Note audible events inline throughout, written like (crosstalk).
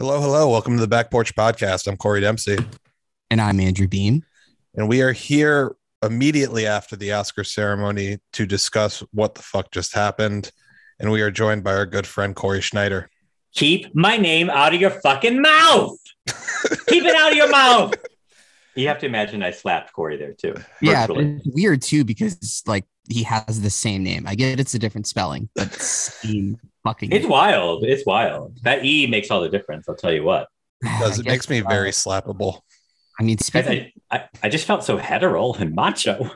Hello, hello. Welcome to the Back Porch Podcast. I'm Corey Dempsey, And I'm Andrew Beam. and we are here immediately after the Oscar ceremony to discuss what the fuck just happened. And we are joined by our good friend Corey Schneider. Keep my name out of your fucking mouth. Keep it out of your mouth. (laughs) You have to imagine I slapped Corey there too. Yeah, it's weird too because like he has the same name. I get it's a different spelling, but same fucking. It's wild. It's wild. That E makes all the difference. I'll tell you what. (sighs) Does it makes me very slappable. I mean, speaking, I, I, I just felt so hetero and macho.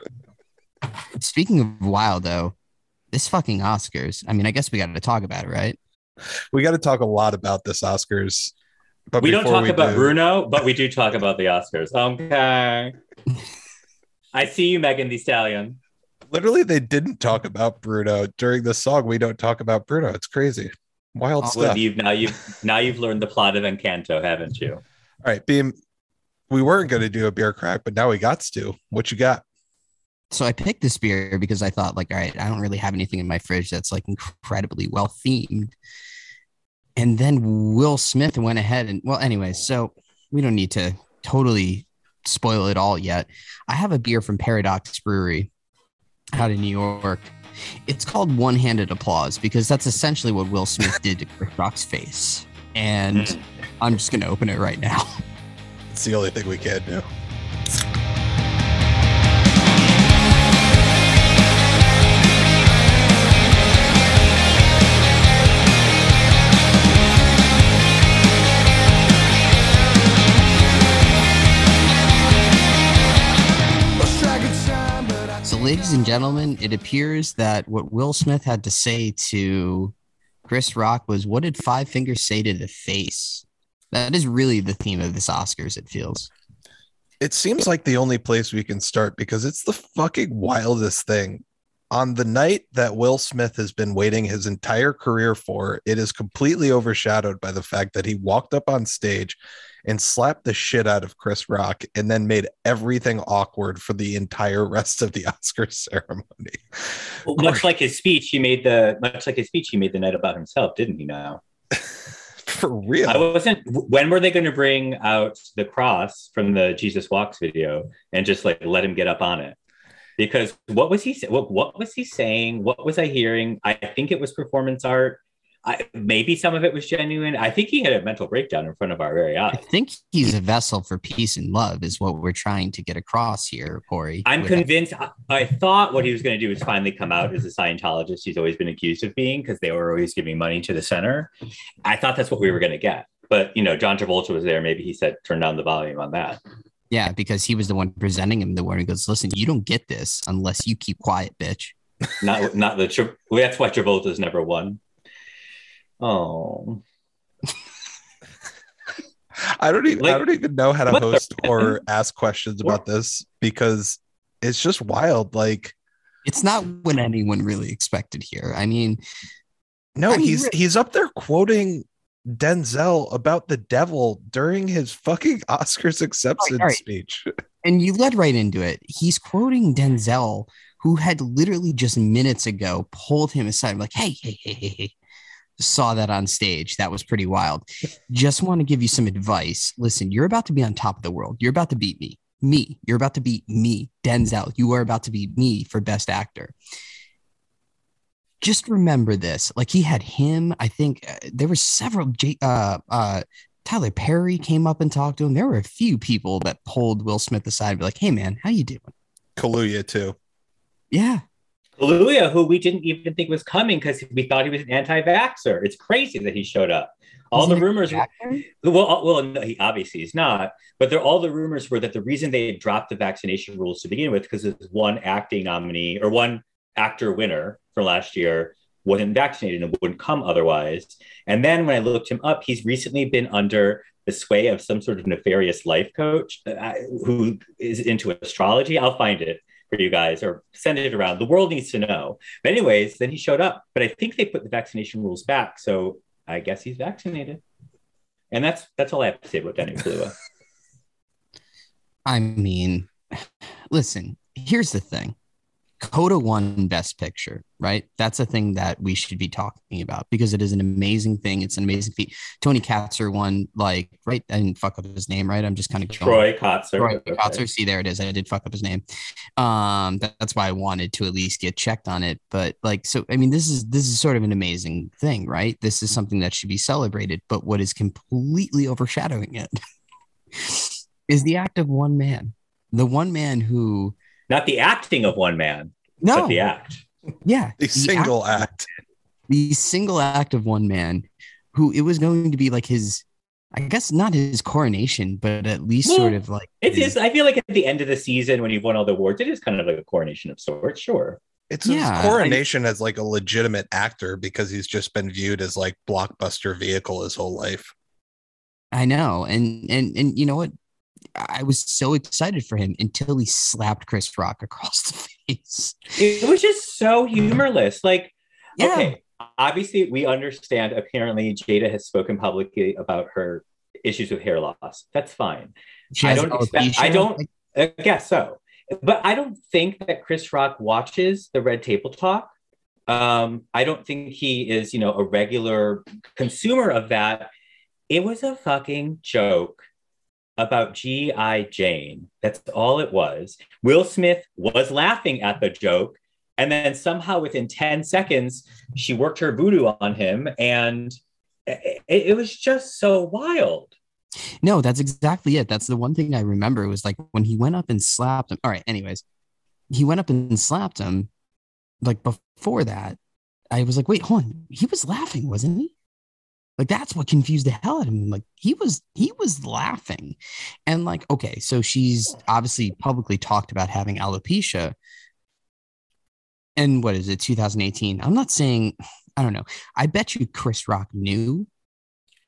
(laughs) speaking of wild though, this fucking Oscars. I mean, I guess we got to talk about it, right? We got to talk a lot about this Oscars. But we don't talk we about do- Bruno, but we do talk about the Oscars. Okay. (laughs) I see you, Megan Thee Stallion. Literally, they didn't talk about Bruno during the song. We don't talk about Bruno. It's crazy. Wild Oh, stuff. You've now you've now you've learned the plot of Encanto, haven't you? All right, Beam. We weren't going to do a beer crack, but now we got to. What you got? So I picked this beer because I thought, like, all right, I don't really have anything in my fridge that's like incredibly well themed. And then Will Smith went ahead and, well, anyway, so we don't need to totally spoil it all yet. I have a beer from Paradox Brewery out in New York. It's called One Handed Applause because that's essentially what Will Smith did to Chris Rock's face. And Mm. I'm just going to open it right now. It's the only thing we can do. Ladies and gentlemen, it appears that what Will Smith had to say to Chris Rock was, What did Five Fingers say to the face? That is really the theme of this Oscars, it feels. It seems like the only place we can start because it's the fucking wildest thing. On the night that Will Smith has been waiting his entire career for, it is completely overshadowed by the fact that he walked up on stage and slapped the shit out of Chris Rock and then made everything awkward for the entire rest of the (laughs) Oscar ceremony. Well, much like his speech, he made the much like his speech he made the night about himself, didn't he? Now (laughs) For real. I wasn't. When were they going to bring out the cross from the Jesus Walks video and just like let him get up on it? Because what was he? What, what was he saying? What was I hearing? I think it was performance art. I, maybe some of it was genuine. I think he had a mental breakdown in front of our very eyes. I think he's a vessel for peace and love, is what we're trying to get across here, Corey. I'm convinced. I, I thought what he was going to do was finally come out as a Scientologist he's always been accused of being because they were always giving money to the center. I thought that's what we were going to get. But, you know, John Travolta was there. Maybe he said, turn down the volume on that. Yeah, because he was the one presenting him the one who goes, Listen, you don't get this unless you keep quiet, bitch. Not, not the, Tra- well, that's why Travolta's never won. Oh, I don't even I don't even know how to What the- host (laughs) or ask questions about this because it's just wild. Like, It's not what anyone really expected here. I mean, no, I mean, he's really- he's up there quoting Denzel about the devil during his fucking (laughs) Oscars acceptance all right. speech. and you led right into it. He's quoting Denzel, who had literally just minutes ago pulled him aside, like, hey, hey, hey, hey, hey. Saw that on stage. That was pretty wild. Just want to give you some advice. Listen, you're about to be on top of the world. You're about to beat me. Me. You're about to beat me. Denzel, you are about to beat me for best actor. Just remember this. Like he had him. I think uh, there were several. J- uh, uh, Tyler Perry came up and talked to him. There were a few people that pulled Will Smith aside and be like, "Hey, man, how you doing?" Kaluuya too. Yeah, Kaluuya, who we didn't even think was coming because we thought he was an anti-vaxxer. It's crazy that he showed up. All Is the rumors, actor? well, uh, well, no, he obviously is not. But all the rumors were that the reason they had dropped the vaccination rules to begin with because there's one acting nominee or one actor winner for last year wasn't vaccinated and wouldn't come otherwise. And then when I looked him up, he's recently been under the sway of some sort of nefarious life coach uh, who is into astrology. I'll find it you guys or send it around. The world needs to know. But anyways, then he showed up. But I think they put the vaccination rules back, so I guess he's vaccinated. And that's that's all I have to say about Danny Kaluuya. (laughs) I mean, listen. Here's the thing. Coda won Best Picture, right? That's a thing that we should be talking about because it is an amazing thing. It's an amazing feat. Tony Katzer won, like, right? I didn't fuck up his name, right? I'm just kind of Troy Kotsur. Troy Kotsur. See, there it is. I did fuck up his name. Um, that, that's why I wanted to at least get checked on it. But like, so I mean, this is this is sort of an amazing thing, right? This is something that should be celebrated. But what is completely overshadowing it (laughs) is the act of one man, the one man who not the acting of one man, no, but the act. Yeah, the, the single act, act, the single act of one man, who it was going to be like his, I guess not his coronation, but at least well, sort of like it his, is. I feel like at the end of the season when you've won all the awards, it is kind of like a coronation of sorts. Sure. It's yeah, his coronation I, as like a legitimate actor because he's just been viewed as like blockbuster vehicle his whole life. I know, and and and you know what? I was so excited for him until he slapped Chris Rock across the (laughs) face. It was just so humorless. Like, yeah. okay, obviously we understand. Apparently, Jada has spoken publicly about her issues with hair loss. That's fine. She I don't expect. I don't. I guess so, but I don't think that Chris Rock watches the Red Table Talk. Um, I don't think he is, you know, a regular consumer of that. It was a fucking joke about G.I. Jane. That's all it was. Will Smith was laughing at the joke. And then somehow within 10 seconds, she worked her voodoo on him. And it, it was just so wild. No, that's exactly it. That's the one thing I remember was like when he went up and slapped him. All right, anyways, he went up and slapped him. Like before that, I was like, wait, hold on. He was laughing, wasn't he? Like that's what confused the hell out of him. Like he was he was laughing. And like, okay, so she's obviously publicly talked about having alopecia. And what is it, 2018? I'm not saying, I don't know. I bet you Chris Rock knew.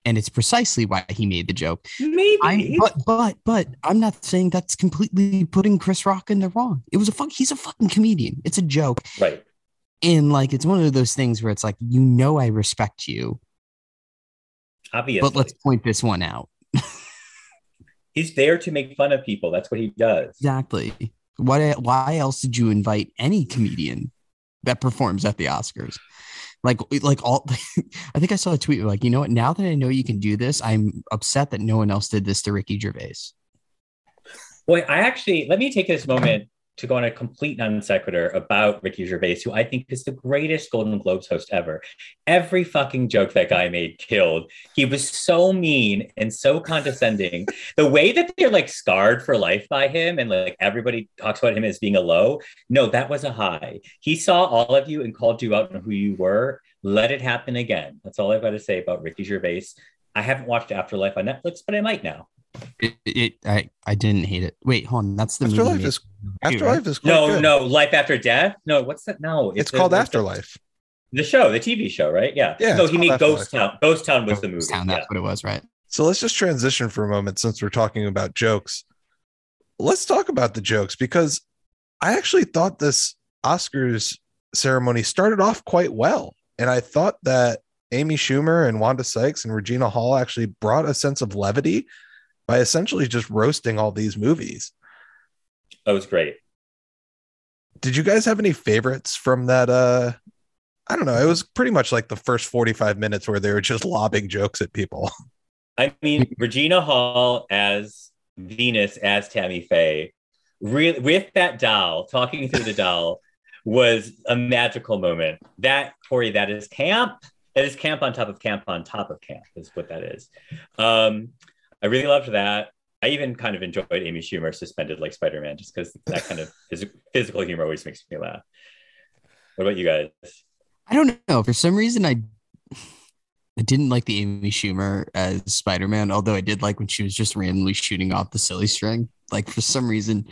And it's precisely why he made the joke. Maybe. I'm, but but but I'm not saying that's completely putting Chris Rock in the wrong. It was a fuck, he's a fucking comedian. It's a joke. Right. And like it's one of those things where it's like, you know I respect you Obviously. But let's point this one out. (laughs) He's there to make fun of people. That's what he does. Exactly. Why why else did you invite any comedian that performs at the Oscars? Like like all (laughs) I think I saw a tweet like, you know what, now that I know you can do this, I'm upset that no one else did this to Ricky Gervais. Well, I actually let me take this moment to go on a complete non sequitur about Ricky Gervais, who I think is the greatest Golden Globes host ever. Every fucking joke that guy made killed. He was so mean and so condescending. (laughs) the way that they're like scarred for life by him and like everybody talks about him as being a low. No, that was a high. He saw all of you and called you out on who you were. Let it happen again. That's all I've got to say about Ricky Gervais. I haven't watched Afterlife on Netflix, but I might now. It, it, I I didn't hate it. Wait, hold on. That's the Afterlife movie. is Afterlife is no good. no Life After Death. No, what's that? No, it's, it's called Afterlife. The show, the TV show, right? Yeah. Yeah. No, he made Ghost Town. Ghost Town was the movie. Town, that's yeah. what it was, right? So let's just transition for a moment since we're talking about jokes. Let's talk about the jokes because I actually thought this Oscars ceremony started off quite well. And I thought that Amy Schumer and Wanda Sykes and Regina Hall actually brought a sense of levity by essentially just roasting all these movies. That was great. Did you guys have any favorites from that? Uh, I don't know. It was pretty much like the first 45 minutes where they were just (laughs) lobbing jokes at people. I mean, Regina Hall as Venus, as Tammy Faye, re- with that doll, talking through the doll, was a magical moment. That, Corey, that is camp. That is camp on top of camp on top of camp, is what that is. Um, I really loved that. I even kind of enjoyed Amy Schumer suspended like Spider Man, just because that kind of (laughs) phys- physical humor always makes me laugh. What about you guys? I don't know. For some reason, I I didn't like the Amy Schumer as Spider Man, although I did like when she was just randomly shooting off the silly string. Like for some reason,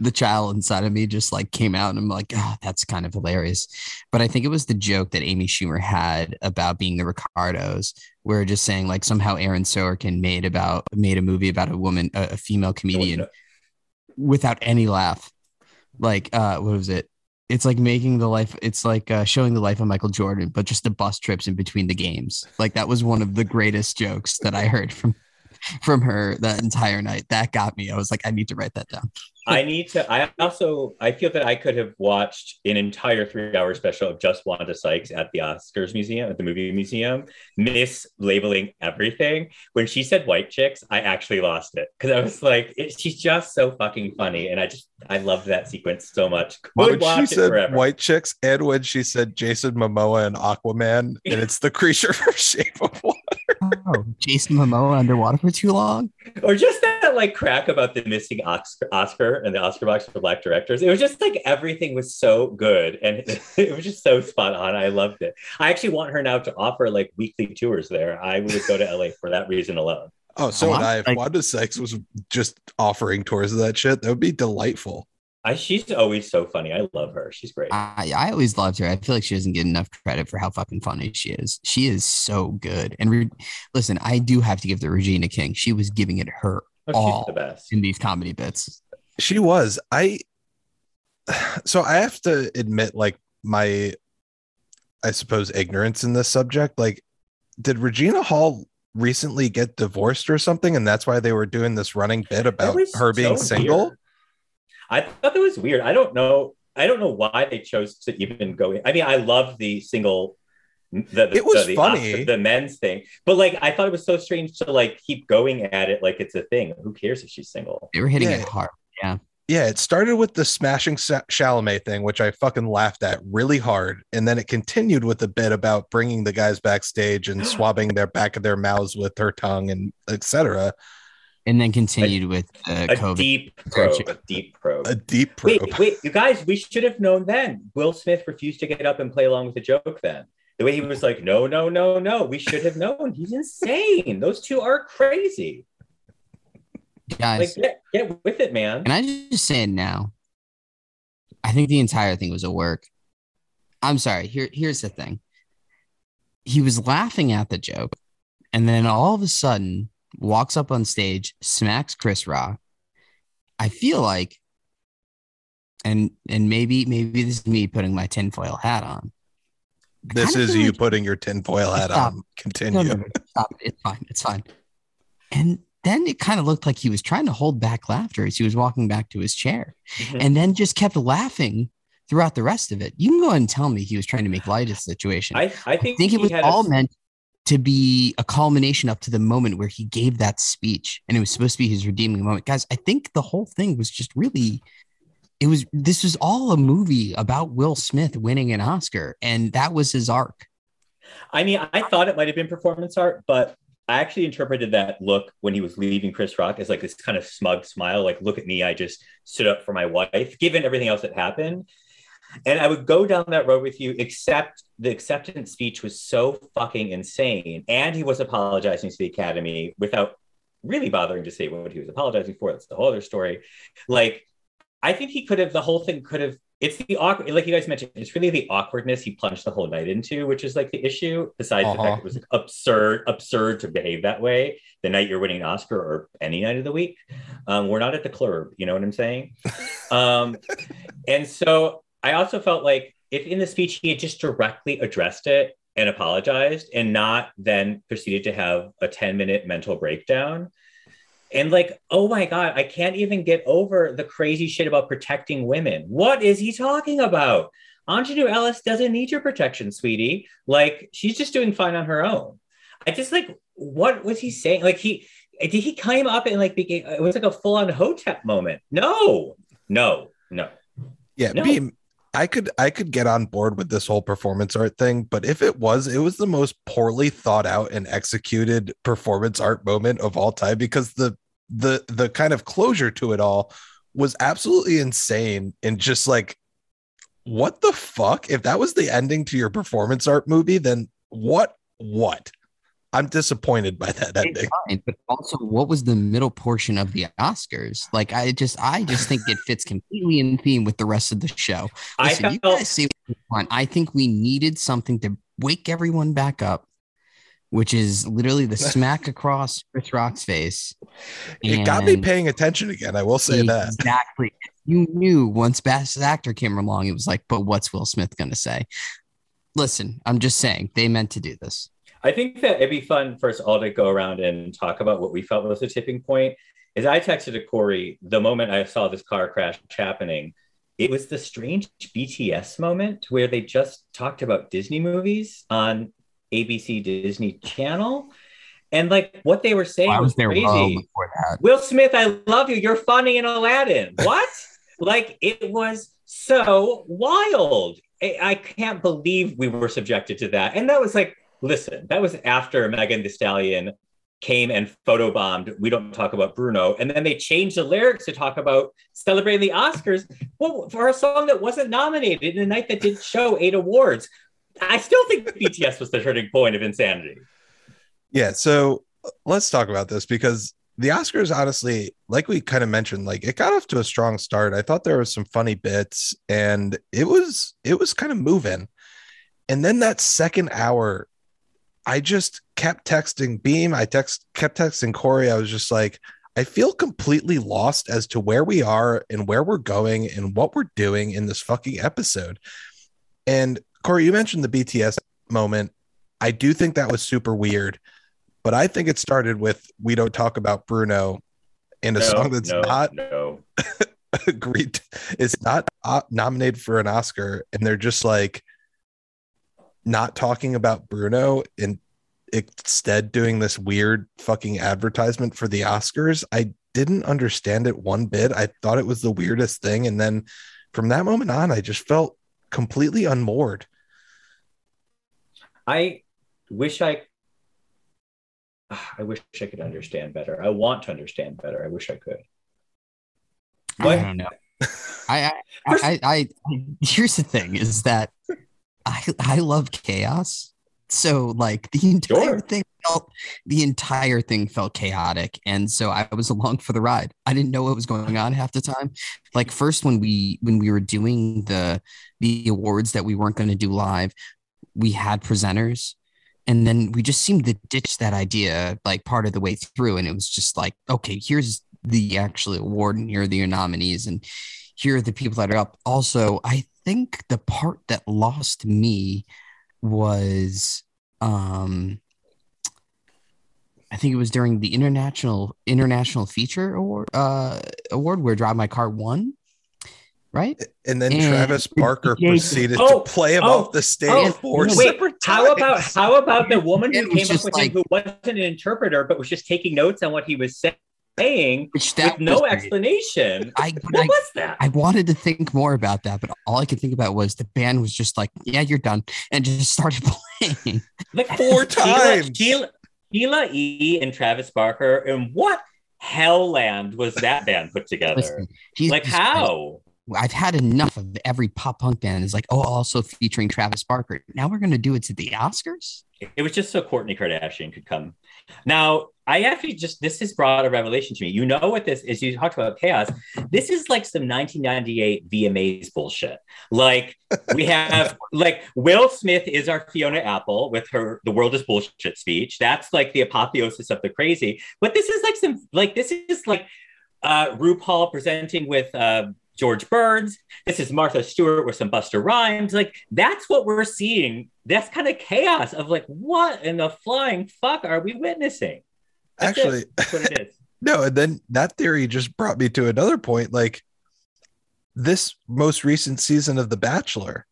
the child inside of me just like came out and I'm like, oh, that's kind of hilarious. But I think it was the joke that Amy Schumer had about being the Ricardos, where just saying like somehow Aaron Sorkin made about made a movie about a woman, a, a female comedian, without any laugh. Like, uh, what was it? It's like making the life. It's like uh, showing the life of Michael Jordan, but just the bus trips in between the games. Like that was one of the greatest jokes that I heard from from her that entire night. That got me. I was like, I need to write that down. (laughs) I need to. I also I feel that I could have watched an entire three-hour special of just Wanda Sykes at the Oscars Museum, at the movie museum, mislabeling everything. When she said "white chicks," I actually lost it because I was like, it, she's just so fucking funny, and I just I loved that sequence so much. Could when watch she said forever. white chicks and when she said Jason Momoa and Aquaman, and it's the creature (laughs) from Shape of Water. Oh, Jason Momoa underwater for too long. Or just that like crack about the missing Oscar, Oscar and the Oscar box for black directors. It was just like everything was so good and (laughs) it was just so spot on. I loved it. I actually want her now to offer like weekly tours there. I would go to LA for that reason alone. Oh, so would I'm I. If like- Wanda Sykes was just offering tours of that shit, that would be delightful. I, she's always so funny. I love her. She's great. I, I always loved her. I feel like she doesn't get enough credit for how fucking funny she is. She is so good. And re- listen, I do have to give the Regina King. She was giving it her Oh, all she's the best. in these comedy bits. She was. I (sighs) so I have to admit, like my I suppose ignorance in this subject. Like, did Regina Hall recently get divorced or something? And that's why they were doing this running bit about her being so single. weird. I thought that was weird. I don't know. I don't know why they chose to even go. In. I mean, I love the single. The, the, It was the, the funny. Oscar- the men's thing, but like I thought it was so strange to like keep going at it like it's a thing. Who cares if she's single? They were hitting Yeah. it hard. Yeah. Yeah, it started with the smashing Sa- Chalamet thing, which I fucking laughed at really hard, and then it continued with a bit about bringing the guys backstage and (gasps) swabbing their back of their mouths with her tongue and etc. And then continued with the A COVID. deep probe. A deep probe. A deep probe. Wait, wait, you guys, we should have known then. Will Smith refused to get up and play along with the joke then. The way he was like, no, no, no, no. We should have known. He's insane. Those two are crazy. Guys, Like, get, get with it, man. Can I just say it now? I think the entire thing was a work. I'm sorry. Here, here's the thing. He was laughing at the joke, and then all of a sudden walks up on stage, smacks Chris Rock. I feel like, and and maybe maybe this is me putting my tinfoil hat on. This is you like- putting your tinfoil hat Stop. on. Continue. no, no, stop. It's fine. It's fine. And then it kind of looked like he was trying to hold back laughter as he was walking back to his chair Mhm. and then just kept laughing throughout the rest of it. You can go ahead and tell me he was trying to make light of the situation. I, I, I think, think it was had a- all meant to be a culmination up to the moment where he gave that speech and it was supposed to be his redeeming moment. Guys, I think the whole thing was just really it was this was all a movie about Will Smith winning an Oscar and that was his arc. I mean, I thought it might have been performance art, but I actually interpreted that look when he was leaving Chris Rock as like this kind of smug smile, like, look at me, I just stood up for my wife, given everything else that happened. And I would go down that road with you, except the acceptance speech was so fucking insane. And he was apologizing to the Academy without really bothering to say what he was apologizing for. That's the whole other story. Like, I think he could have, the whole thing could have it's the awkward, like you guys mentioned, it's really the awkwardness he plunged the whole night into, which is like the issue. Besides the Uh-huh. fact it was absurd, absurd to behave that way the night you're winning an Oscar or any night of the week. Um, we're not at the club, you know what I'm saying? (laughs) um, and so I also felt like if in the speech he had just directly addressed it and apologized, and not then proceeded to have a 10 minute mental breakdown. And like, oh my God, I can't even get over the crazy shit about protecting women. What is he talking about? Aunjanue Ellis doesn't need your protection, sweetie. Like, she's just doing fine on her own. I just like, what was he saying? Like, he did he climb up and like became it was like a full on hotep moment. No, no, no. Yeah, No. I could I could get on board with this whole performance art thing, but if it was, it was the most poorly thought out and executed performance art moment of all time because the the the kind of closure to it all was absolutely insane and just like what the fuck? If that was the ending to your performance art movie, then what what? I'm disappointed by that ending. Fine, but also what was the middle portion of the Oscars? Like I just I just think it fits completely in theme with the rest of the show. I Listen, you guys say what you want. I think we needed something to wake everyone back up, which is literally the (laughs) smack across Chris Rock's face. It got me And paying attention again. I will say that. Exactly. You knew once Best Actor came along, it was like, but what's Will Smith going to say? Listen, I'm just saying they meant to do this. I think that it'd be fun for us all to go around and talk about what we felt was the tipping point. As I texted to Corey the moment I saw this car crash happening, it was the strange BTS moment where they just talked about Disney movies on ABC Disney Channel. And like what they were saying I was was crazy. well. Will Smith, I love you. You're funny in Aladdin. What? (laughs) like it was so wild. I, I can't believe we were subjected to that. And that was like, listen, that was after Megan Thee Stallion came and photobombed We Don't Talk About Bruno. And then they changed the lyrics to talk about celebrating the Oscars well, for a song that wasn't nominated in a night that didn't show eight awards. I still think BTS was the turning point of insanity. Yeah, so uh, let's talk about this because the Oscars, honestly, like we kind of mentioned, like it got off to a strong start. I thought there was some funny bits, and it was it was kind of moving. And then that second hour, I just kept texting Beam. I text kept texting Corey. I was just like, I feel completely lost as to where we are and where we're going and what we're doing in this fucking episode. And Corey, you mentioned the BTS moment. I do think that was super weird but I think it started with "We Don't Talk About Bruno" in a No, song that's no, not no. (laughs) agreed, to- it's not uh, nominated for an Oscar, and they're just like not talking about Bruno and instead doing this weird fucking advertisement for the Oscars. I didn't understand it one bit. I thought it was the weirdest thing, and then from that moment on, I just felt completely unmoored. I wish I I wish I could understand better. I want to understand better. I wish I could. I don't know. (laughs) I, I, I, I, I, (laughs) here's the thing is that I, I love chaos. So like the (laughs) entire Sure. thing felt, the entire thing felt chaotic. And so I was along for the ride. I didn't know what was going on half the time. Like first when we, when we were doing the, the awards that we weren't going to do live, we had presenters and then we just seemed to ditch that idea like part of the way through and it was just like okay here's the actual award and here are the nominees and here are the people that are up also i think the part that lost me was um i think it was during the international international feature award uh award where drive my car won right? And then And- Travis Barker proceeded Oh, to play him oh, off the stage oh, four wait, separate How about how about the woman who came up with like- him who wasn't an interpreter but was just taking notes on what he was saying which that with no explanation? I, (laughs) What I was that? I wanted to think more about that, but all I could think about was the band was just like, "Yeah, you're done," and just (laughs) started playing. like Four times. Sheila, E. and Travis Barker, and what hell land was that band put together? Listen, like how? I've had enough of every pop punk band is like, oh, also featuring Travis Barker. Now we're gonna do it to the Oscars. It was just so Kourtney Kardashian could come. Now, I actually just this has brought a revelation to me. You know what this is? You talked about chaos. This is like some 1998 VMAs bullshit. Like we have (laughs) like Will Smith is our Fiona Apple with her "The World Is Bullshit" speech. That's like the apotheosis of the crazy. But this is like some like this is like uh, RuPaul presenting with uh, George Burns. This is Martha Stewart with some Busta Rhymes. Like that's what we're seeing. That's kind of chaos of like what in the flying fuck are we witnessing? That's it. Actually, That's what it is. (laughs) no, and then that theory just brought me to another point. Like this most recent season of The Bachelor,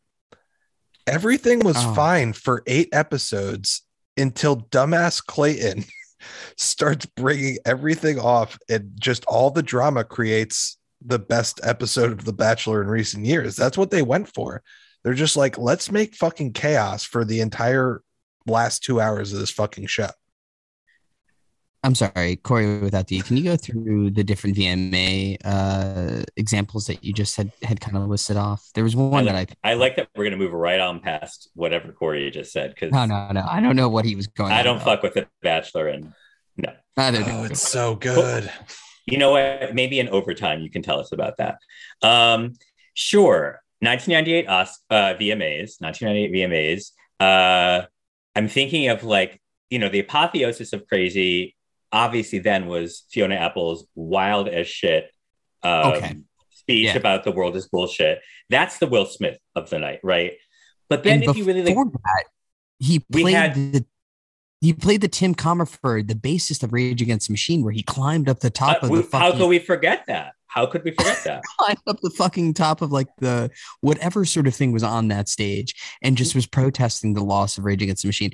everything was Oh. fine for eight episodes until dumbass Clayton (laughs) starts bringing everything off, and just all the drama creates the best episode of The Bachelor in recent years. That's what they went for. They're just like, let's make fucking chaos for the entire last two hours of this fucking show. I'm sorry, Corey, without D. Can you go through the different VMA uh, examples that you just had had kind of listed off? There was one that I I like that we're gonna move right on past whatever Corey just said because no no no I don't know what he was going. I don't about. fuck with the Bachelor and no. Neither do Oh, I. it's so good. You know what? Maybe in overtime you can tell us about that. Um, sure. 1998 Os- uh, VMAs, 1998 VMAs. Uh, I'm thinking of like, you know, the apotheosis of crazy, obviously then was Fiona Apple's wild as shit um, Okay. speech Yeah. about the world is bullshit. That's the Will Smith of the night, right? But then And if you really like, before that, he played had- the He played the Tim Commerford, the bassist of Rage Against the Machine, where he climbed up the top Uh, of we- the how could we forget that? How could we forget that? (laughs) climbed up the fucking top of like the whatever sort of thing was on that stage and just was protesting the loss of Rage Against the Machine.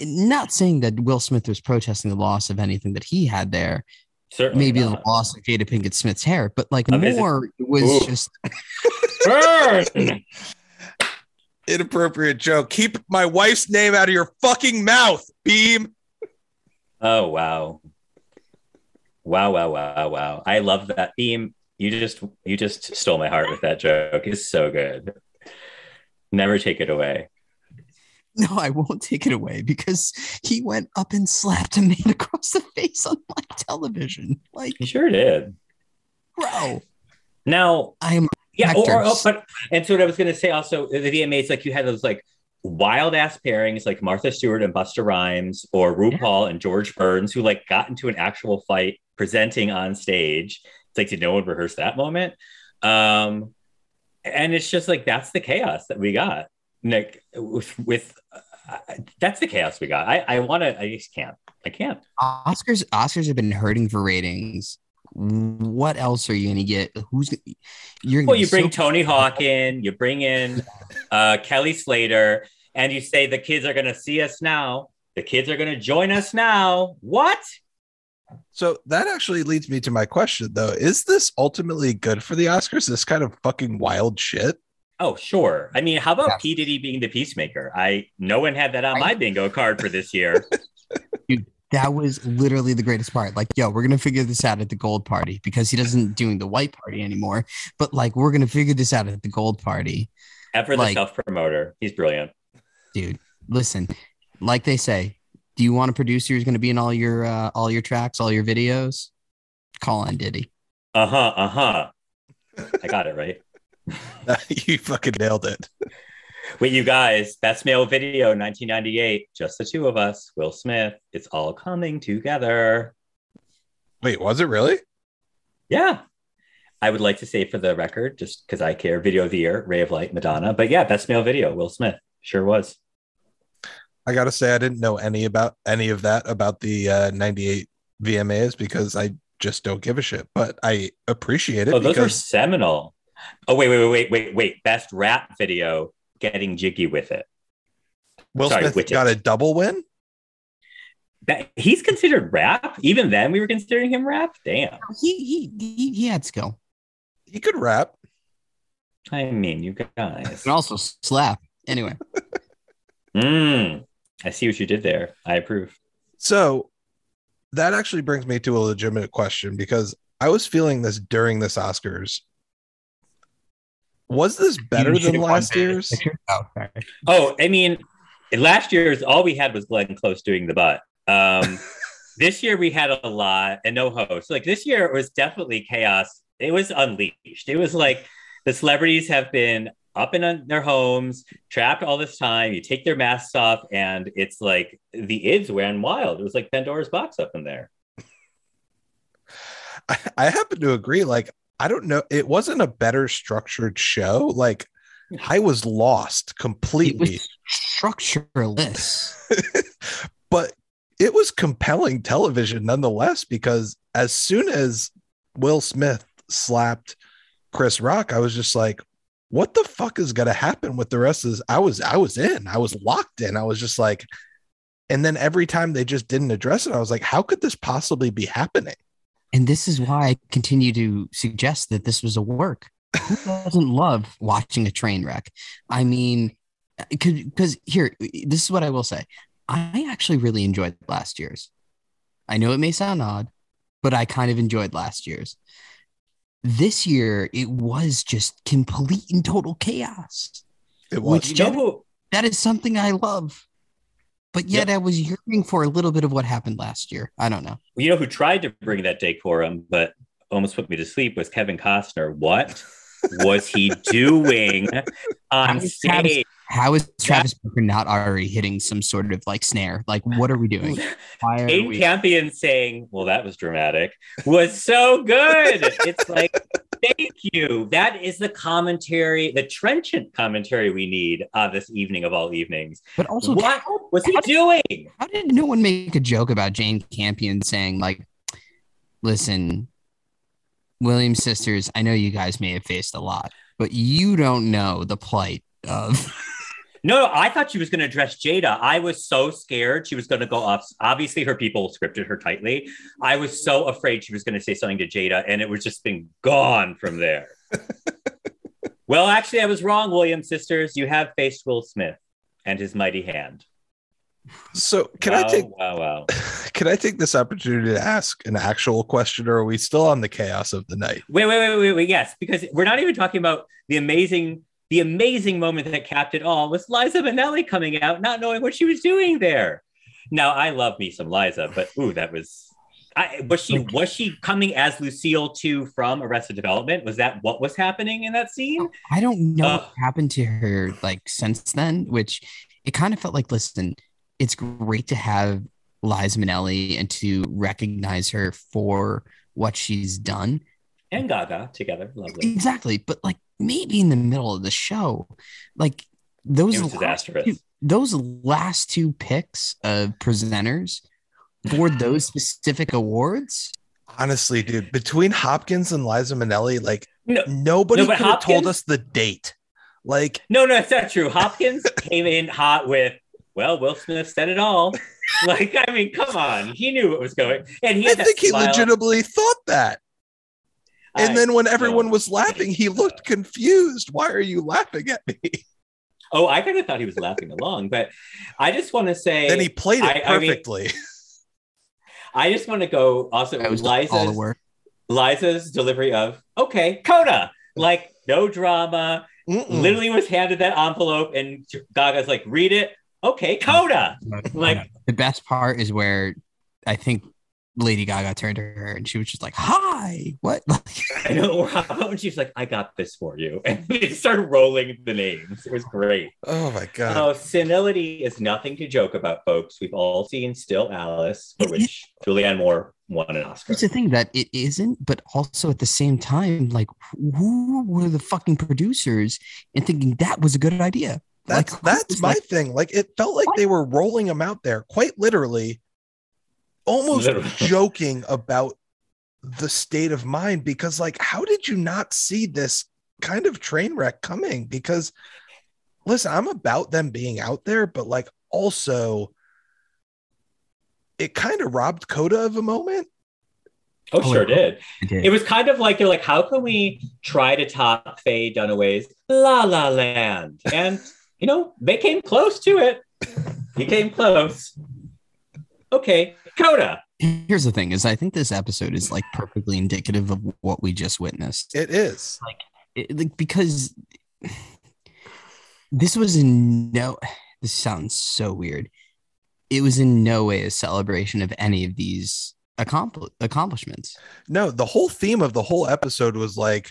Not saying that Will Smith was protesting the loss of anything that he had there, Certainly maybe the loss of Jada Pinkett Smith's hair, but like Of his- more it was Ooh. just (laughs) Burn! Inappropriate joke. Keep my wife's name out of your fucking mouth, Beam. Oh wow. Wow, wow, wow, wow. I love that theme. You just you just stole my heart with that joke. It's so good. Never take it away. (laughs) no, I won't take it away because he went up and slapped a man (laughs) across the face on my television. Like, You sure did. bro, Now, I am yeah, or, or- Actors. but and so what I was gonna say also the VMAs, like you had those like wild ass pairings like Martha Stewart and Busta Rhymes or RuPaul and George Burns who like got into an actual fight presenting on stage. It's like did no one rehearse that moment? Um and it's just like that's the chaos that we got. Like with, with uh, that's the chaos we got. I I want to. I just can't. I can't. Oscars Oscars have been hurting for ratings. What else are you gonna get? Who's gonna, you're? Gonna Well, you bring so- Tony Hawk in, you bring in (laughs) uh, Kelly Slater, and you say the kids are going to see us now. The kids are going to join us now. What? So that actually leads me to my question though. Is this ultimately good for the Oscars? This kind of fucking wild shit? Oh, sure. I mean, how about Yes. P Diddy being the peacemaker? I no one had that on my bingo card for this year. (laughs) that was literally the greatest part. Like, yo, we're gonna figure this out at the gold party because he doesn't doing the white party anymore. But like, we're gonna figure this out at the gold party, Ever the Like- self promoter. He's brilliant. dude. Listen, like they say, do you want a producer who's gonna be in all your uh, all your tracks, all your videos? Call on Diddy. Uh huh. Uh huh. I got it right. (laughs) you fucking nailed it. Wait, you guys, best male video 1998. Just the two of us, Will Smith. It's all coming together. Wait, was it really? Yeah. I would like to say for the record, just because I care, video of the year, Ray of Light, Madonna. But yeah, best male video, Will Smith. Sure was. I gotta say I didn't know any about any of that about the uh, 98 VMAs because I just don't give a shit. But I appreciate it Oh, those are seminal. Oh, wait, wait, wait, wait, wait, wait. Best rap video, getting jiggy with it. Will sorry, Smith Widget. got a double win. That, he's considered rap. Even then, we were considering him rap. Damn. He he he, he had skill He could rap. I mean, you guys. (laughs) and also slap. Anyway, (laughs) Mm, I see what you did there. I approve. So that actually brings me to a legitimate question because I was feeling this during this Oscars. Was this better than last year's? Oh. Oh, I mean, last year's all we had was Glenn Close doing the butt. Um, (laughs) this year we had a lot and no host. Like this year it was definitely chaos. It was unleashed. It was like the celebrities have been up in their homes, trapped all this time. You take their masks off, and it's like the ids ran wild. It was like Pandora's box up in there. I, I happen to agree. Like, I don't know. It wasn't a better structured show. Like, I was lost completely, was structureless. (laughs) but it was compelling television nonetheless because as soon as Will Smith slapped Chris Rock, I was just like, what the fuck is going to happen with the rest of this? I was, I was in, I was locked in. I was just like, and then every time they just didn't address it, I was like, how could this possibly be happening? And this is why I continue to suggest that this was a work. Who (laughs) doesn't love watching a train wreck? I mean, because here, this is what I will say. I actually really enjoyed last year's. I know it may sound odd, but I kind of enjoyed last year's. This year, it was just complete and total chaos. It Which- was. You know who? That is something I love. But yet, I was yearning for a little bit of what happened last year. I don't know. You know who tried to bring that decorum, but almost put me to sleep was Kevin Costner. What was he (laughs) doing on Travis- stage? How is Travis Barker not already hitting some sort of like snare? Like, what are we doing? (laughs) Why Kate we? Campion saying, "Well, that was dramatic," was so good. it's like Thank you. That is the commentary, the trenchant commentary we need on this evening of all evenings. But also, what was he how did- doing? how did no one make a joke about Jane Campion saying, like, listen, Williams sisters, I know you guys may have faced a lot, but you don't know the plight of. No, I thought she was going to address Jada. I was so scared she was going to go off. Obviously, her people scripted her tightly. I was so afraid she was going to say something to Jada, and it was just been gone from there. (laughs) well, actually, I was wrong, Williams sisters. You have faced Will Smith and his mighty hand. So can wow, I take Wow, wow. (laughs) can I take this opportunity to ask an actual question, or are we still on the chaos of the night? Wait, wait, wait, wait, wait. Yes, because we're not even talking about the amazing, the amazing moment that capped it all was Liza Minnelli coming out, not knowing what she was doing there. Now, I love me some Liza, but ooh, that was. I, was she was she coming as Lucille too from Arrested Development? Was that what was happening in that scene? I don't know Ugh. what happened to her like since then, which it kind of felt like, listen, it's great to have Liza Minnelli and to recognize her for what she's done. And Gaga together, lovely. Exactly. But like maybe in the middle of the show, like those last disastrous. two, those last two picks of presenters for (sighs) those specific awards. Honestly, dude, between Hopkins and Liza Minnelli, like No, nobody No, but could have told us the date. Like, no, no, it's not true. Hopkins (laughs) came in hot with, well, Will Smith said it all. (laughs) Like, I mean, come on, he knew what was going, and he I had that think he legitimately thought that. And I- then when everyone no. was laughing, he looked (laughs) confused. Why are you laughing at me? Oh, I kind of thought he was laughing along, but I just want to say, then he played it I- I mean- perfectly. I just want to go also That was all the Liza's, work. Liza's delivery of, okay, Coda, like no drama, Mm-mm. literally was handed that envelope, and Gaga's like, read it, okay, Coda. (laughs) Like, The best part is where I think Lady Gaga turned to her and she was just like, "Hi, what?" (laughs) (laughs) I know, (laughs) how about when she's like, I got this for you, and they started rolling the names. It was great. Oh my god. Oh, senility is nothing to joke about, folks. We've all seen Still Alice, for It which Julianne Moore won an Oscar. It's the thing that it isn't, but also at the same time, like, who were the fucking producers and thinking that was a good idea? That's Like, that's my like- thing. Like it felt like What? they were rolling them out there, quite literally, almost Literally. (laughs) joking about the state of mind. Because, like, how did you not see this kind of train wreck coming? Because, listen, I'm about them being out there, but like, also, it kind of robbed Coda of a moment. Oh, Oh, sure it- did. It did. It was kind of like they're like, how can we try to top Faye Dunaway's La La Land? And you know, they came close to it. He came close. Okay, Coda. Here's the thing: is I think this episode is like perfectly indicative of what we just witnessed. It is. It- like because this was in no. This sounds so weird. It was in no way a celebration of any of these accompli- accomplishments. No, the whole theme of the whole episode was like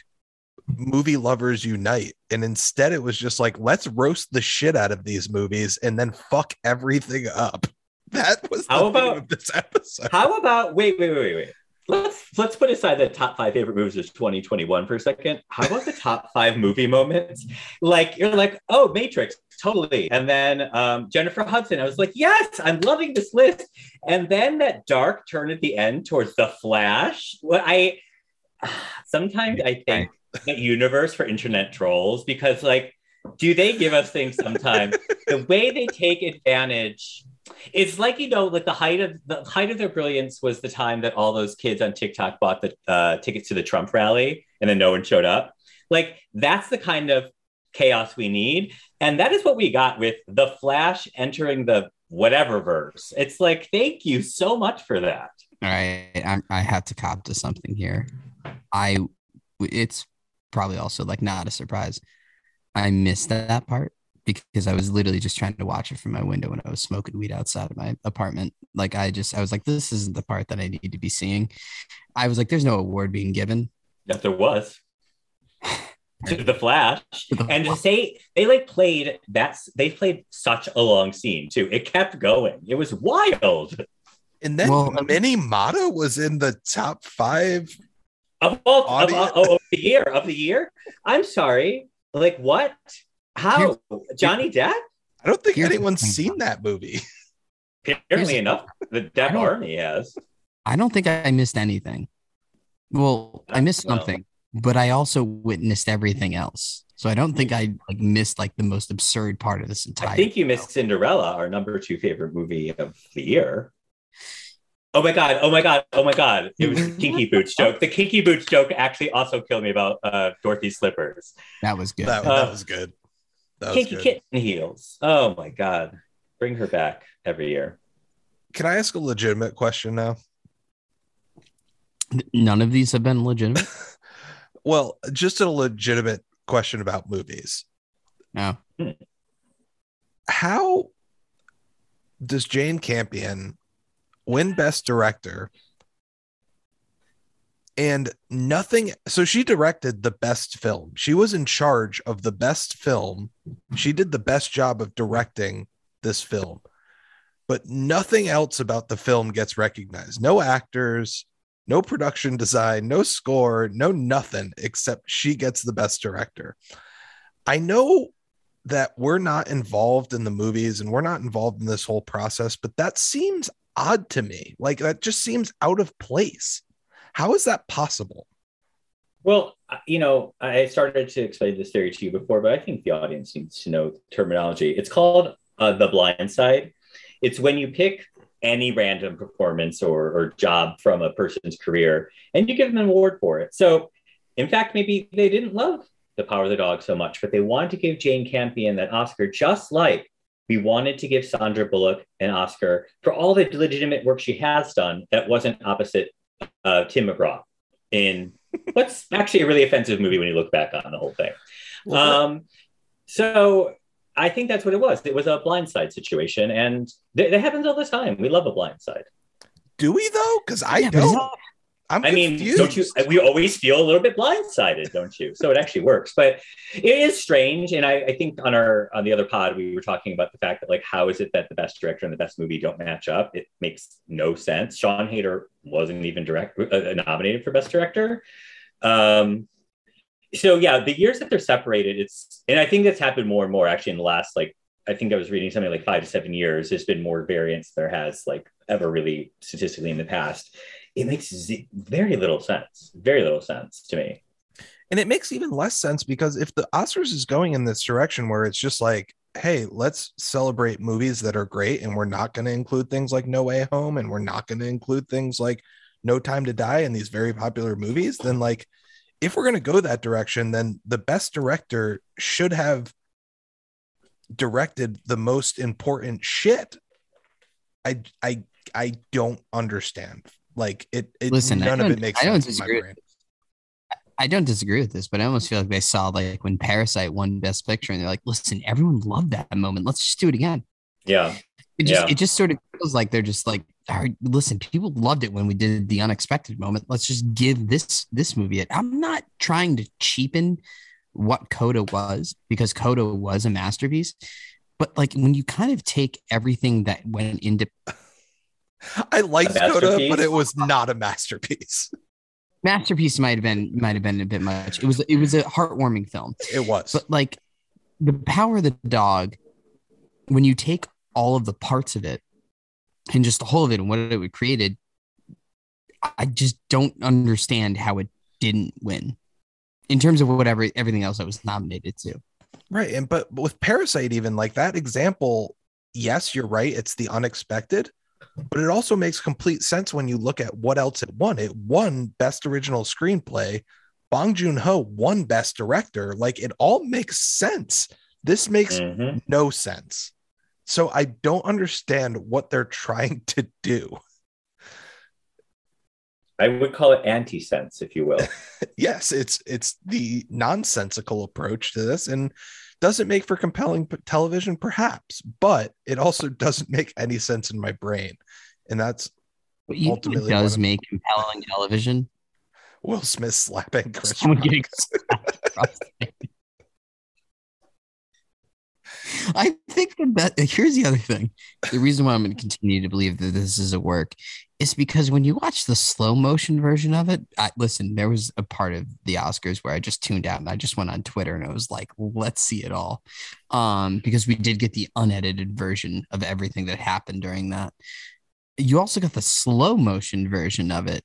movie lovers unite. And instead it was just like, let's roast the shit out of these movies and then fuck everything up. That was How about- of this episode. How about wait, wait, wait, wait, wait. Let's let's put aside the top five favorite movies of 2021 for a second. How about the top (laughs) five movie moments? Like you're like, oh, Matrix, totally. And then um, Jennifer Hudson, I was like, yes, I'm loving this list. And then that dark turn at the end towards the Flash. What I (sighs) sometimes I think (laughs) the universe for internet trolls because like, do they give us things sometimes? (laughs) the way they take advantage it's like you know like the height of the height of their brilliance was the time that all those kids on tiktok bought the uh, tickets to the trump rally and then no one showed up. Like that's the kind of chaos we need. And that is what we got with the flash entering the whatever verse it's like thank you so much for that. All right, I, I have to cop to something here. I, it's probably also like not a surprise. I missed that part because I was literally just trying to watch it from my window when I was smoking weed outside of my apartment. Like I just, I was like, this isn't the part that I need to be seeing. I was like, there's no award being given. that there was (sighs) to the flash The and to say they like played that's they played such a long scene too it kept going it was wild And then Well, Minamata was in the top five Of all of, of, oh, of the year of the year. I'm sorry. Like what? How? Johnny Depp? I don't think Here's anyone's seen that movie. Apparently enough, the Depp Army has. I don't think I missed anything. Well, I missed well, something, but I also witnessed everything else. So I don't think I like missed like the most absurd part of this entire. I think you missed Cinderella, our number two favorite movie of the year. Oh my god! Oh my god! Oh my god! It was Kinky (laughs) Boots joke. The Kinky Boots joke actually also killed me about uh, Dorothy slippers. That was good. That, that was good. That Kinky good. kitten heels. Oh my god! Bring her back every year. Can I ask a legitimate question now? None of these have been legitimate. (laughs) well, just a legitimate question about movies. No. How does Jane Campion win Best Director. And nothing, so she directed the best film. She was in charge of the best film. She did the best job of directing this film, but nothing else about the film gets recognized. No actors, no production design, no score, no nothing except she gets the best director. I know that we're not involved in the movies and we're not involved in this whole process, but that seems odd to me. Like that just seems out of place. How is that possible? Well, you know, I started to explain this theory to you before, but I think the audience needs to know terminology. It's called uh, the blind side. It's when you pick any random performance or, or job from a person's career and you give them an award for it. So, in fact, maybe they didn't love The Power of the Dog so much, but they wanted to give Jane Campion that Oscar just like we wanted to give Sandra Bullock an Oscar for all the legitimate work she has done that wasn't opposite uh, Tim McGraw in what's actually a really offensive movie when you look back on the whole thing. Um, so I think that's what it was. It was a blindside situation, and th- that happens all the time. We love a blindside. Do we though? Because I yeah, don't. I'm i mean, don't you? We always feel a little bit blindsided, don't you? So it actually works, but it is strange. And I, I, think on our on the other pod, we were talking about the fact that like, how is it that the best director and the best movie don't match up? It makes no sense. Sian Heder wasn't even direct uh, nominated for best director. Um, so yeah, the years that they're separated, it's and I think that's happened more and more actually in the last like I think I was reading something like five to seven years. There's been more variance there has like ever really statistically in the past it makes very little sense. Very little sense to me. And it makes even less sense because if the Oscars is going in this direction where it's just like, hey, let's celebrate movies that are great, and we're not going to include things like No Way Home, and we're not going to include things like No Time to Die in these very popular movies, then like, if we're going to go that direction, then the best director should have directed the most important shit. I I I don't understand like it, it Listen, none of it makes I don't disagree. I don't disagree with this, but I almost feel like they saw like when Parasite won Best Picture, and they're like, "Listen, everyone loved that moment. Let's just do it again." Yeah, it just yeah. it just sort of feels like they're just like, All right, "Listen, people loved it when we did the unexpected moment. Let's just give this this movie it." I'm not trying to cheapen what Coda was because Coda was a masterpiece, but like when you kind of take everything that went into (laughs) I liked Coda, but it was not a masterpiece. (laughs) Masterpiece might have been might have been a bit much. It was it was a heartwarming film. It was. But like the power of the dog, when you take all of the parts of it and just the whole of it and what it created, I just don't understand how it didn't win in terms of whatever everything else that was nominated to. Right. And but, but with Parasite, even like that example, yes, you're right. It's the unexpected, but it also makes complete sense when you look at what else it won. It won Best Original Screenplay. Bong Joon Ho won Best Director. Like it all makes sense. This makes mm-hmm. no sense. So I don't understand what they're (laughs) trying to do. I would call it anti-sense, if you will. (laughs) yes, it's it's the nonsensical approach to this, and doesn't make for compelling television, perhaps, but it also (laughs) doesn't make any sense in my brain. And that's you ultimately does make compelling television. Will Smith slapping (laughs) Chris. I think that here's the other thing. The reason why I'm going to continue to believe that this is a work is because when you watch the slow motion version of it, I, listen, there was a part of the Oscars where I just tuned out and I just went on Twitter and I was like, let's see it all. Um, because we did get the unedited version of everything that happened during that. You also got the slow motion version of it.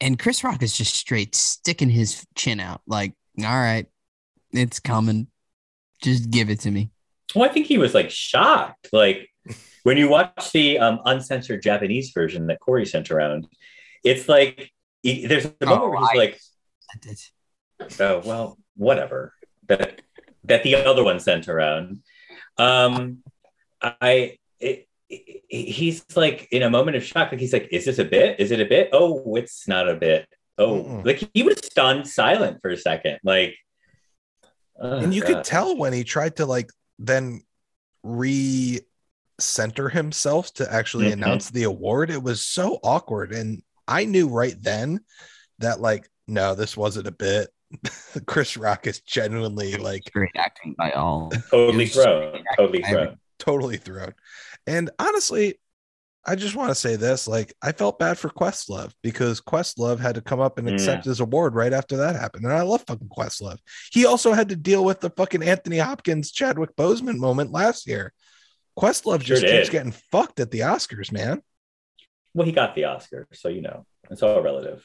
And Chris Rock is just straight sticking his chin out, like, all right, it's coming. Just give it to me. Well, I think he was like shocked. Like when you watch the um, uncensored Japanese version that Corey sent around, it's like he, there's a moment Oh, where he's I- like, I did. "Oh well, whatever." That that the other one sent around. Um, I it, it- he's like in a moment of shock. Like he's like, "Is this a bit? Is it a bit? Oh, it's not a bit. Oh, Mm-mm. like he was stunned, silent for a second. Like, oh, and you God. could tell when he tried to like then re center himself to actually Mhm. announce the award it was so awkward and i knew right then that like no this wasn't a bit (laughs) chris rock is genuinely like Great acting by all. totally thrown, totally thrown. totally thrown and honestly i just want to say this like i felt bad for questlove because questlove had to come up and Yeah. accept his award right after that happened and i love fucking questlove he also had to deal with the fucking anthony hopkins chadwick boseman moment last year questlove Sure just keeps getting fucked at the oscars man Well, he got the Oscar, so you know it's all relative.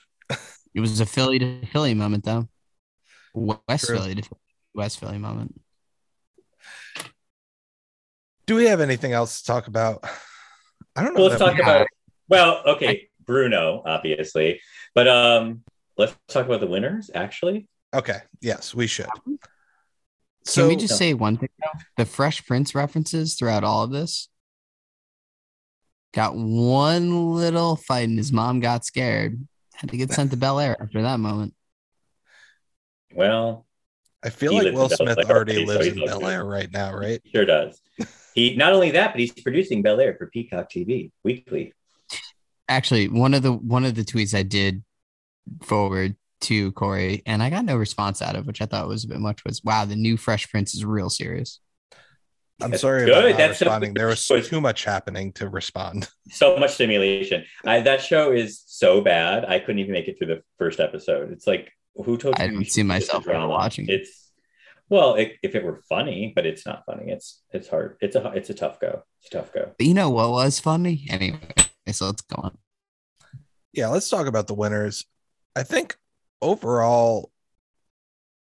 It was a Philly to Philly moment, though. West True. Philly to West Philly moment. do we have anything else to talk about i don't know Well, let's talk we- about. Well, okay, Bruno, obviously, but um, let's talk about the winners. Actually, okay yes we should Can so we just say one thing though? The Fresh Prince references throughout all of this got one little fight, and his mom got scared. Had to get sent to Bel Air after that moment. well, i feel like will smith Air already already, lives he's in all bel air right now right sure does. He not only that, but he's producing Bel Air for Peacock TV weekly. Actually, one of the one of the tweets I did forward to Corey, and I got no response out of, which I thought was a bit much. Was wow, the new Fresh Prince is real serious. i'm That's sorry good. about not That's so responding there was good. too much happening to respond (laughs) So much stimulation. I, that show is so bad. I couldn't even make it through the first episode. It's like who told I you? don't see myself this drama? ever watching. It's well, it, if it were funny, but it's not funny. It's it's hard. It's a it's a tough go. It's a tough go. But you know what was funny? Anyway, so let's go on. yeah, let's talk about the winners. I think overall,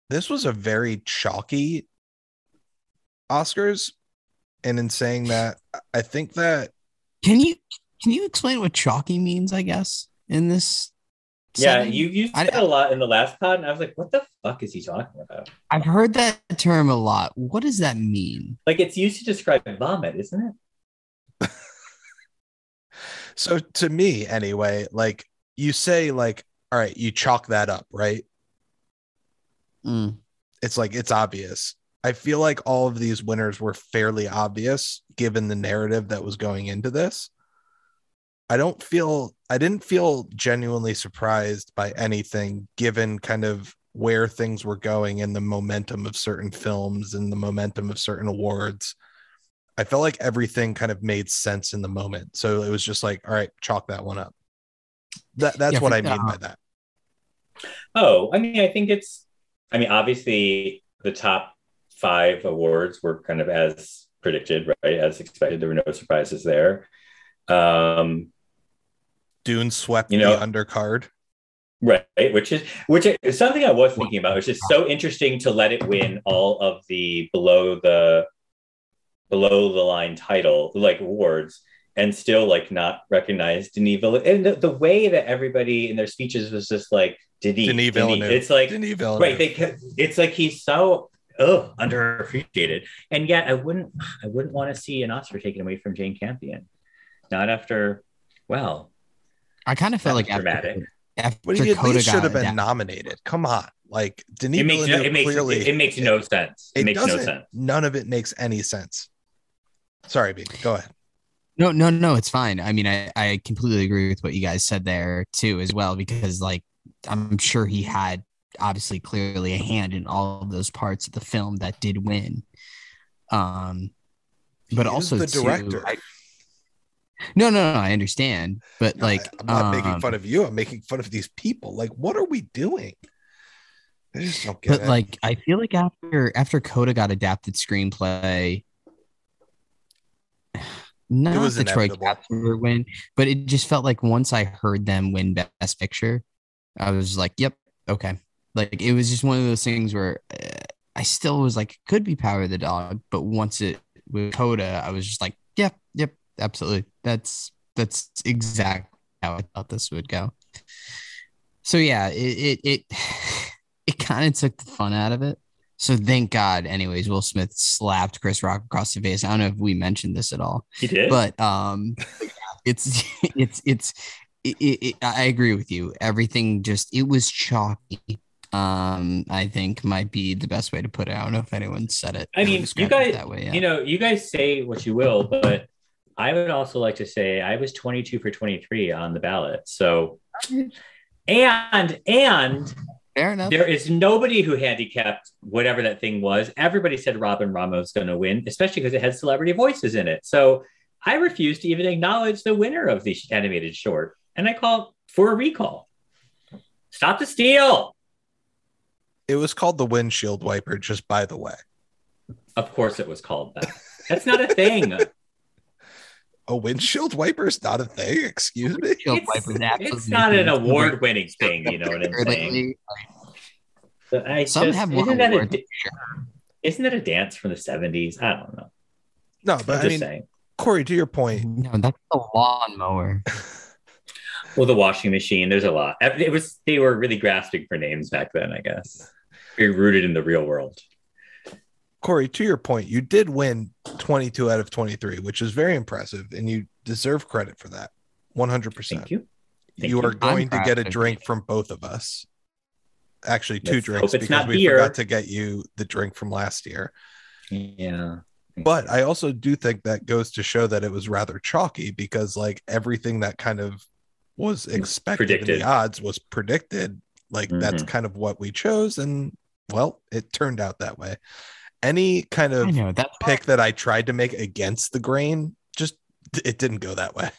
this was a very chalky Oscars. And in saying that, I think that Can you can you explain what chalky means? I guess in this. Yeah, setting? you used I- it a lot in the last pod, and I was like, "What the fuck is he talking about?" I've heard that term a lot. What does that mean? Like it's used to describe vomit, isn't it? (laughs) so to me anyway, like you say, like, all right, you chalk that up, right? Mm. It's like it's obvious. I feel like all of these winners were fairly obvious given the narrative that was going into this. I don't feel I didn't feel genuinely surprised by anything given kind of where things were going and the momentum of certain films and the momentum of certain awards. I felt like everything kind of made sense in the moment. So it was just like, all right, chalk that one up. That that's Yeah, what I mean uh, by that. Oh, I mean, I think it's. I mean, obviously, the top five awards were kind of as predicted, right? As expected. There were no surprises there. Um, Dune swept you know- the undercard. Right, which is which is something I was thinking about. It's just so interesting to let it win all of the below the below the line title like awards and still like not recognize Denis Villeneuve. And the, the way that everybody in their speeches was just like Denis, Denis Denis. Villeneuve. It's like Denis Villeneuve. right. They ca- it's like he's so ugh, underappreciated, and yet I wouldn't I wouldn't want to see an Oscar taken away from Jane Campion. Not after well, I kind of felt like was after, dramatic. after But he at least should have been down- nominated. Come on, like Denis it makes no, Villeneuve it makes clearly it, it makes no sense. It, it makes no doesn't. sense. None of it makes any sense. Sorry, B. Go ahead. No, no, no, it's fine. I mean, I, I completely agree with what you guys said there too, as well, because like I'm sure he had obviously clearly a hand in all of those parts of the film that did win. Um, but He also the too, director. I- No, no, no. I understand, but No, like, I, am not making um, fun of you. I'm making fun of these people. Like, what are we doing? I just don't get But it. like, I feel like after after Coda got adapted screenplay, not was the Troy inevitable. Win, but it just felt like once I heard them win Best Picture, I was like, "Yep, okay." Like it was just one of those things where uh, I still was like, "Could be Power of the Dog," but once it with Coda, I was just like, "Yep, yep, absolutely." That's that's exactly how I thought this would go. So yeah, it it it, (sighs) it kind of took the fun out of it. So thank God, anyways, Will Smith slapped Chris Rock across the face. I don't know if we mentioned this at all, He did. but um, (laughs) it's it's it's it, it, I agree with you. Everything just it was chalky. Um, I think might be the best way to put it. I don't know if anyone said it. I mean, you guys- that way. Yeah. you know, you guys say what you will, but I would also like to say I was 22 for 23 on the ballot. So, and and fair enough. there is nobody who handicapped whatever that thing was. Everybody said Robin Robin's going to win, especially because it had celebrity voices in it. So I refuse to even acknowledge the winner of the animated short, and I call for a recall. Stop the steal. it was called the windshield wiper, just by the way. Of course, it was called that. That's not a thing. (laughs) A windshield wiper is not a thing. Excuse me. It's, Viper's it's not an award-winning thing. You know what I'm saying? Lately, But I Some just- have isn't won that a awards, isn't that a dance from the 70s? I don't know. No, I'm but I just mean, saying. Corey, to your point, No, that's the lawnmower. (laughs) Well, the washing machine. There's a lot. It was they were really grasping for names back then. I guess very rooted in the real world. Corey, to your point, you did win 22 out of 23, which is very impressive, and you deserve credit for that. 100%. Thank you. Thank you you. are going I'm to get a drink from both of us. Actually, 2 Let's drinks because we beer. forgot to get you the drink from last year. Yeah. But I also do think that goes to show that it was rather chalky because, like, everything that kind of was expected in the odds was predicted. Like, that's Mhm. kind of what we chose. And, well, it turned out that way. Any kind of I know that's pick that I tried to make against the grain, just it didn't go that way.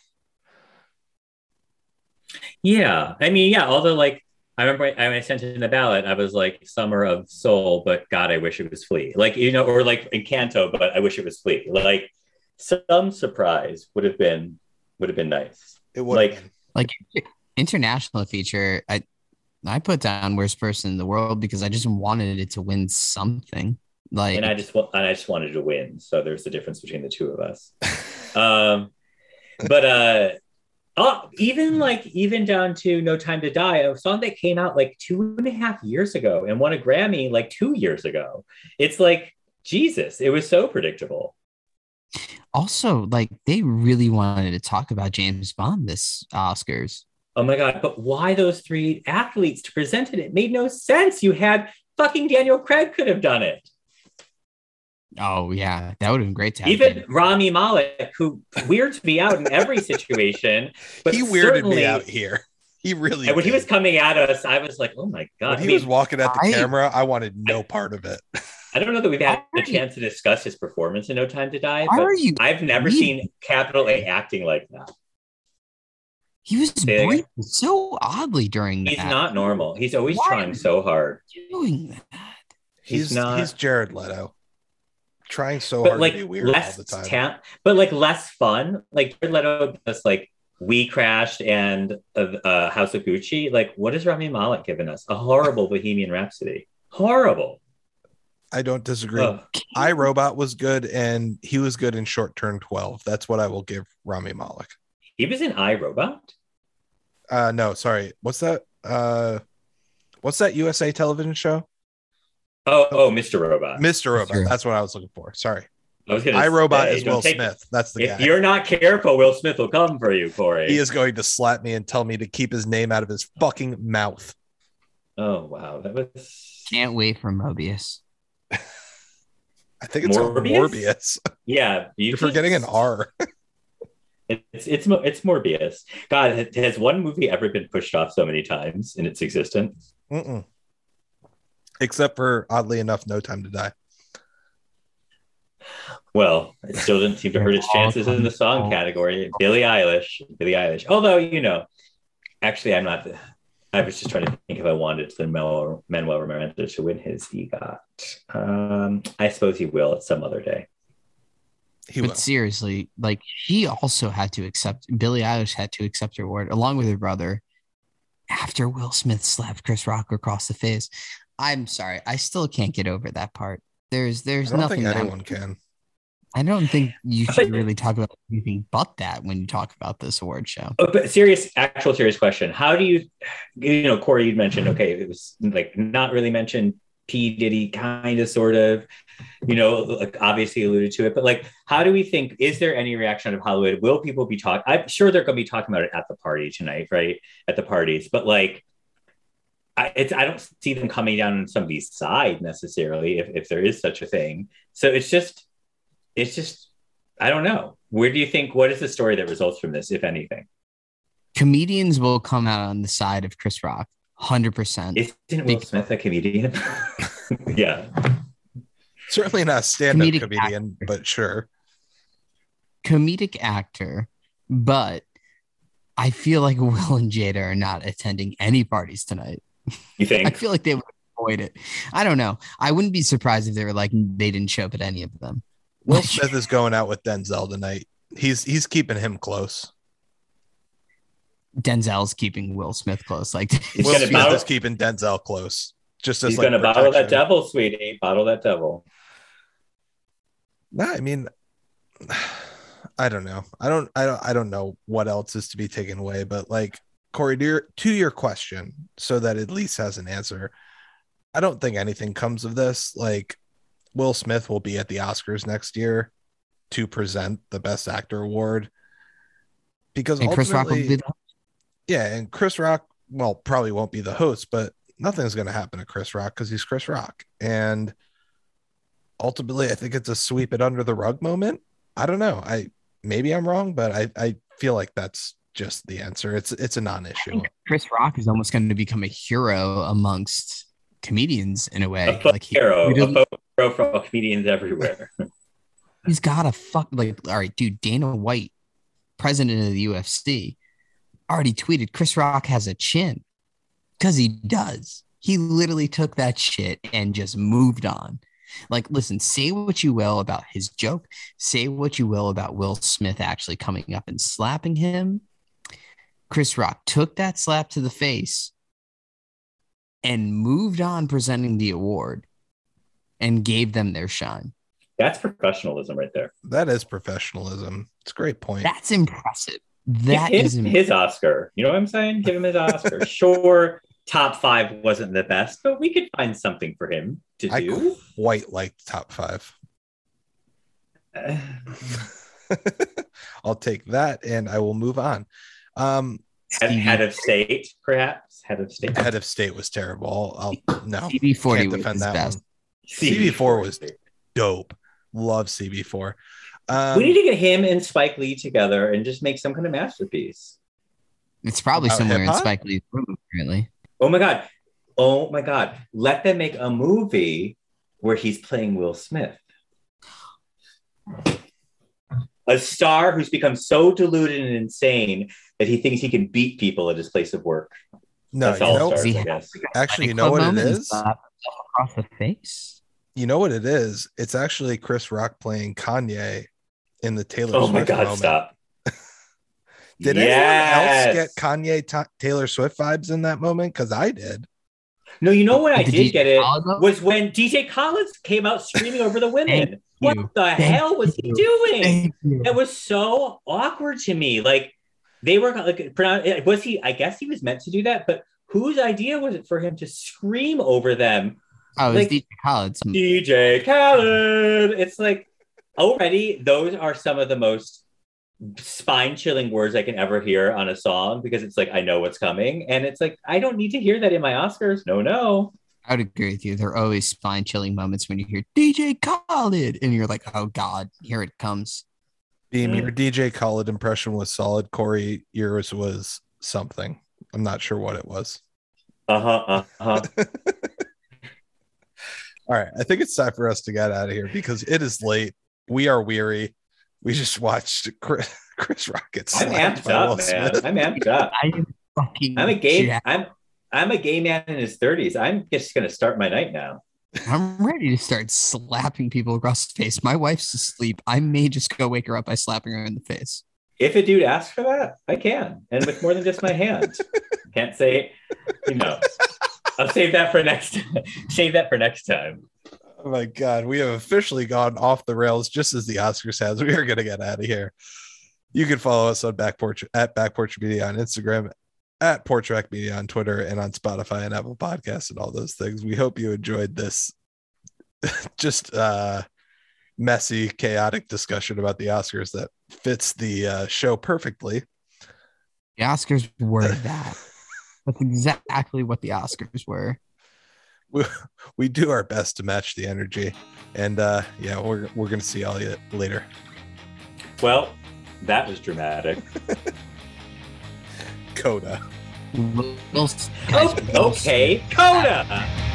Yeah. I mean, yeah. Although, like, I remember I, when I sent in the ballot, I was like, "Summer of Soul," but God, I wish it was Flee. Like, you know, or like Encanto, but I wish it was Flee. Like, some surprise would have been would have been nice. It would Like- like international feature. I I put down worst person in the world because I just wanted it to win something. Like and I just wa- and I just wanted to win. So there's the difference between the two of us. (laughs) Um, but uh, oh, even like even down to No Time to Die, a song that came out like two and a half years ago and won a Grammy like two years ago. It's like Jesus, it was so predictable. also like they really wanted to talk about James Bond this Oscars. Oh my god! But why those three athletes to present it? It made no sense. You had fucking Daniel Craig could have done it. Oh yeah, that would have been great to have. Even him. Rami Malek, who weirds me out in every situation, (laughs) but he weirded me out here. He really And when he was coming at us, I was like, "Oh my god!" when I he mean, was walking at the I- camera, I wanted no part of it. I don't know that we've had a Why- chance to discuss his performance in No Time to Die, but are you? I've never reading? seen Capital A acting like that. He was Say that again? breathing so oddly during He's that. not normal. He's always Why? trying so hard. doing that. He's, He's not. he's Jared Leto, trying so but hard like to be weird all less the time. but like less fun. Like Jared Leto does like We Crashed and uh, uh, House of Gucci. Like, what has Rami Malek given us? A horrible Bohemian Rhapsody. Horrible. I don't disagree. Ugh. I Robot was good, and he was good in Short Term Twelve. That's what I will give Rami Malek. he was in iRobot. Uh, no, sorry. What's that? Uh, what's that USA television show? Oh, oh, Mr. Robot. Mr. Robot. Sure. That's what I was looking for. Sorry. I was gonna I Robot say, is Will take- Smith. That's the If guy. you're not careful, Will Smith will come for you, Corey. He is going to slap me and tell me to keep his name out of his fucking mouth. Oh wow, that was Can't wait for Mobius. (laughs) I think it's Morbius? Morbius. (laughs) yeah. You You're forgetting an R. (laughs) It's it's Mo- it's Morbius. God, has- has one movie ever been pushed off so many times in its existence? Mm-mm. Except for oddly enough, No Time to Die. Well, it still didn't seem to hurt his chances in the song category. Billie Eilish, Billie Eilish. Although you know, actually, I'm not. I was just trying to think if I wanted Manuel, Manuel Miranda to win his EGOT. Um, I suppose he will at some other day. He but will. seriously, like he also had to accept Billie Eilish had to accept her award along with her brother after Will Smith slapped Chris Rock across the face. I'm sorry, I still can't get over that part. There's there's nothing anyone can. I don't think you (laughs) should really talk about anything but that when you talk about this award show. Oh, but serious, actual serious question. How do you, you know, Corey, you mentioned, okay, it was like not really mentioned P. Diddy, kind of, sort of, you know, like obviously alluded to it, but like, how do we think, is there any reaction of Hollywood? Will people be talking? I'm sure they're going to be talking about it at the party tonight, right? At the parties, but like, I, it's, I don't see them coming down on somebody's side necessarily, if, if there is such a thing. So it's just, it's just I don't know. Where do you think what is the story that results from this, if anything? Comedians will come out on the side of Chris Rock, hundred percent. Isn't Will Smith a comedian? (laughs) yeah, certainly not a stand-up comedic comedian, actor. but sure, comedic actor. But I feel like (laughs) Will and Jada are not attending any parties tonight. You think? I feel like they would avoid it. I don't know. I wouldn't be surprised if they were like they didn't show up at any of them. Will Smith is going out with Denzel tonight. He's he's keeping him close. Denzel's keeping Will Smith close. Like he's Will Smith bottle- is keeping Denzel close. Just as he's like gonna protection. bottle that devil, sweetie. Bottle that devil. Nah, I mean, (sighs) I don't know. I don't. I don't. I don't know what else is to be taken away. But like Corey, to your, to your question, so that at least has an answer. I don't think anything comes of this. Like Will Smith will be at the Oscars next year to present the Best Actor award because and Chris Rock will be the- yeah, and Chris Rock well probably won't be the host, but nothing's going to happen to Chris Rock because he's Chris Rock, and ultimately, I think it's a sweep it under the rug moment. I don't know. I maybe I'm wrong, but I I feel like that's just the answer. It's it's a non-issue. Chris Rock is almost going to become a hero amongst comedians in a way. A like he, hero, he a hero for all comedians everywhere. (laughs) he's got a fuck like all right, dude. Dana White, president of the UFC, already tweeted Chris Rock has a chin because he does. He literally took that shit and just moved on. Like, listen, say what you will about his joke, say what you will about Will Smith actually coming up and slapping him. Chris Rock took that slap to the face and moved on presenting the award and gave them their shine. That's professionalism right there. That is professionalism. It's a great point. That's impressive. That Give is his Oscar. You know what I'm saying? Give him his Oscar. (laughs) sure, top five wasn't the best, but we could find something for him to do. I quite liked top five. (sighs) (laughs) I'll take that and I will move on. Um, head, head of state, perhaps head of state. Head of state was terrible. I'll no (laughs) CB40 was defend that best. one. CB4 was dope. Love CB4. Um, we need to get him and Spike Lee together and just make some kind of masterpiece. It's probably somewhere hip-hop? in Spike Lee's room apparently. Oh my god. Oh my god. Let them make a movie where he's playing Will Smith. A star who's become so deluded and insane that he thinks he can beat people at his place of work. No, you know, stars, actually, you know what it is? Uh, across the face. You know what it is? It's actually Chris Rock playing Kanye in the Taylor. Oh Swift. Oh Swift my god! Moment. Stop. (laughs) did yes. anyone else get Kanye t- Taylor Swift vibes in that moment? Because I did. No, you know what I did, did get it was when DJ Khaled came out screaming over the women. what the Thank hell was you. he doing? It was so awkward to me. Like they were like eh, was he i guess he was meant to do that but whose idea was it for him to scream over them oh like, dj Khaled. dj Khaled. it's like already those are some of the most spine chilling words i can ever hear on a song because it's like i know what's coming and it's like i don't need to hear that in my oscars no no I would agree with you. There are always spine chilling moments when you hear DJ Khaled and you're like, oh God, here it comes. Beam, your DJ Khaled impression was solid. Corey, yours was something. I'm not sure what it was. Uh huh. Uh huh. (laughs) All right. I think it's time for us to get out of here because it is late. we are weary. We just watched Chris, (laughs) Chris Rock get I'm amped up, man. I'm amped up. I am fucking. I'm a gay. jacked. I'm I'm a gay man in his 30s. I'm just gonna start my night now. I'm ready to start slapping people across the face. My wife's asleep. I may just go wake her up by slapping her in the face. If a dude asks for that, I can, and with more than just my hand. (laughs) Can't say, you know. I'll save that for next. (laughs) save that for next time. Oh my god, we have officially gone off the rails just as the Oscars has. We are gonna get out of here. You can follow us on Back Porch at Back Porch Media on Instagram, at Porch Rec Media on Twitter, and on Spotify and Apple Podcasts and all those things. We hope you enjoyed this (laughs) just uh messy, chaotic discussion about the Oscars that fits the uh, show perfectly. The Oscars were (laughs) that. That's exactly what the Oscars were. (laughs) We, we do our best to match the energy. And uh yeah, we're we're gonna see all you later. Well, that was dramatic. (laughs) (laughs) Coda. Will- Will- Oh, okay, Coda.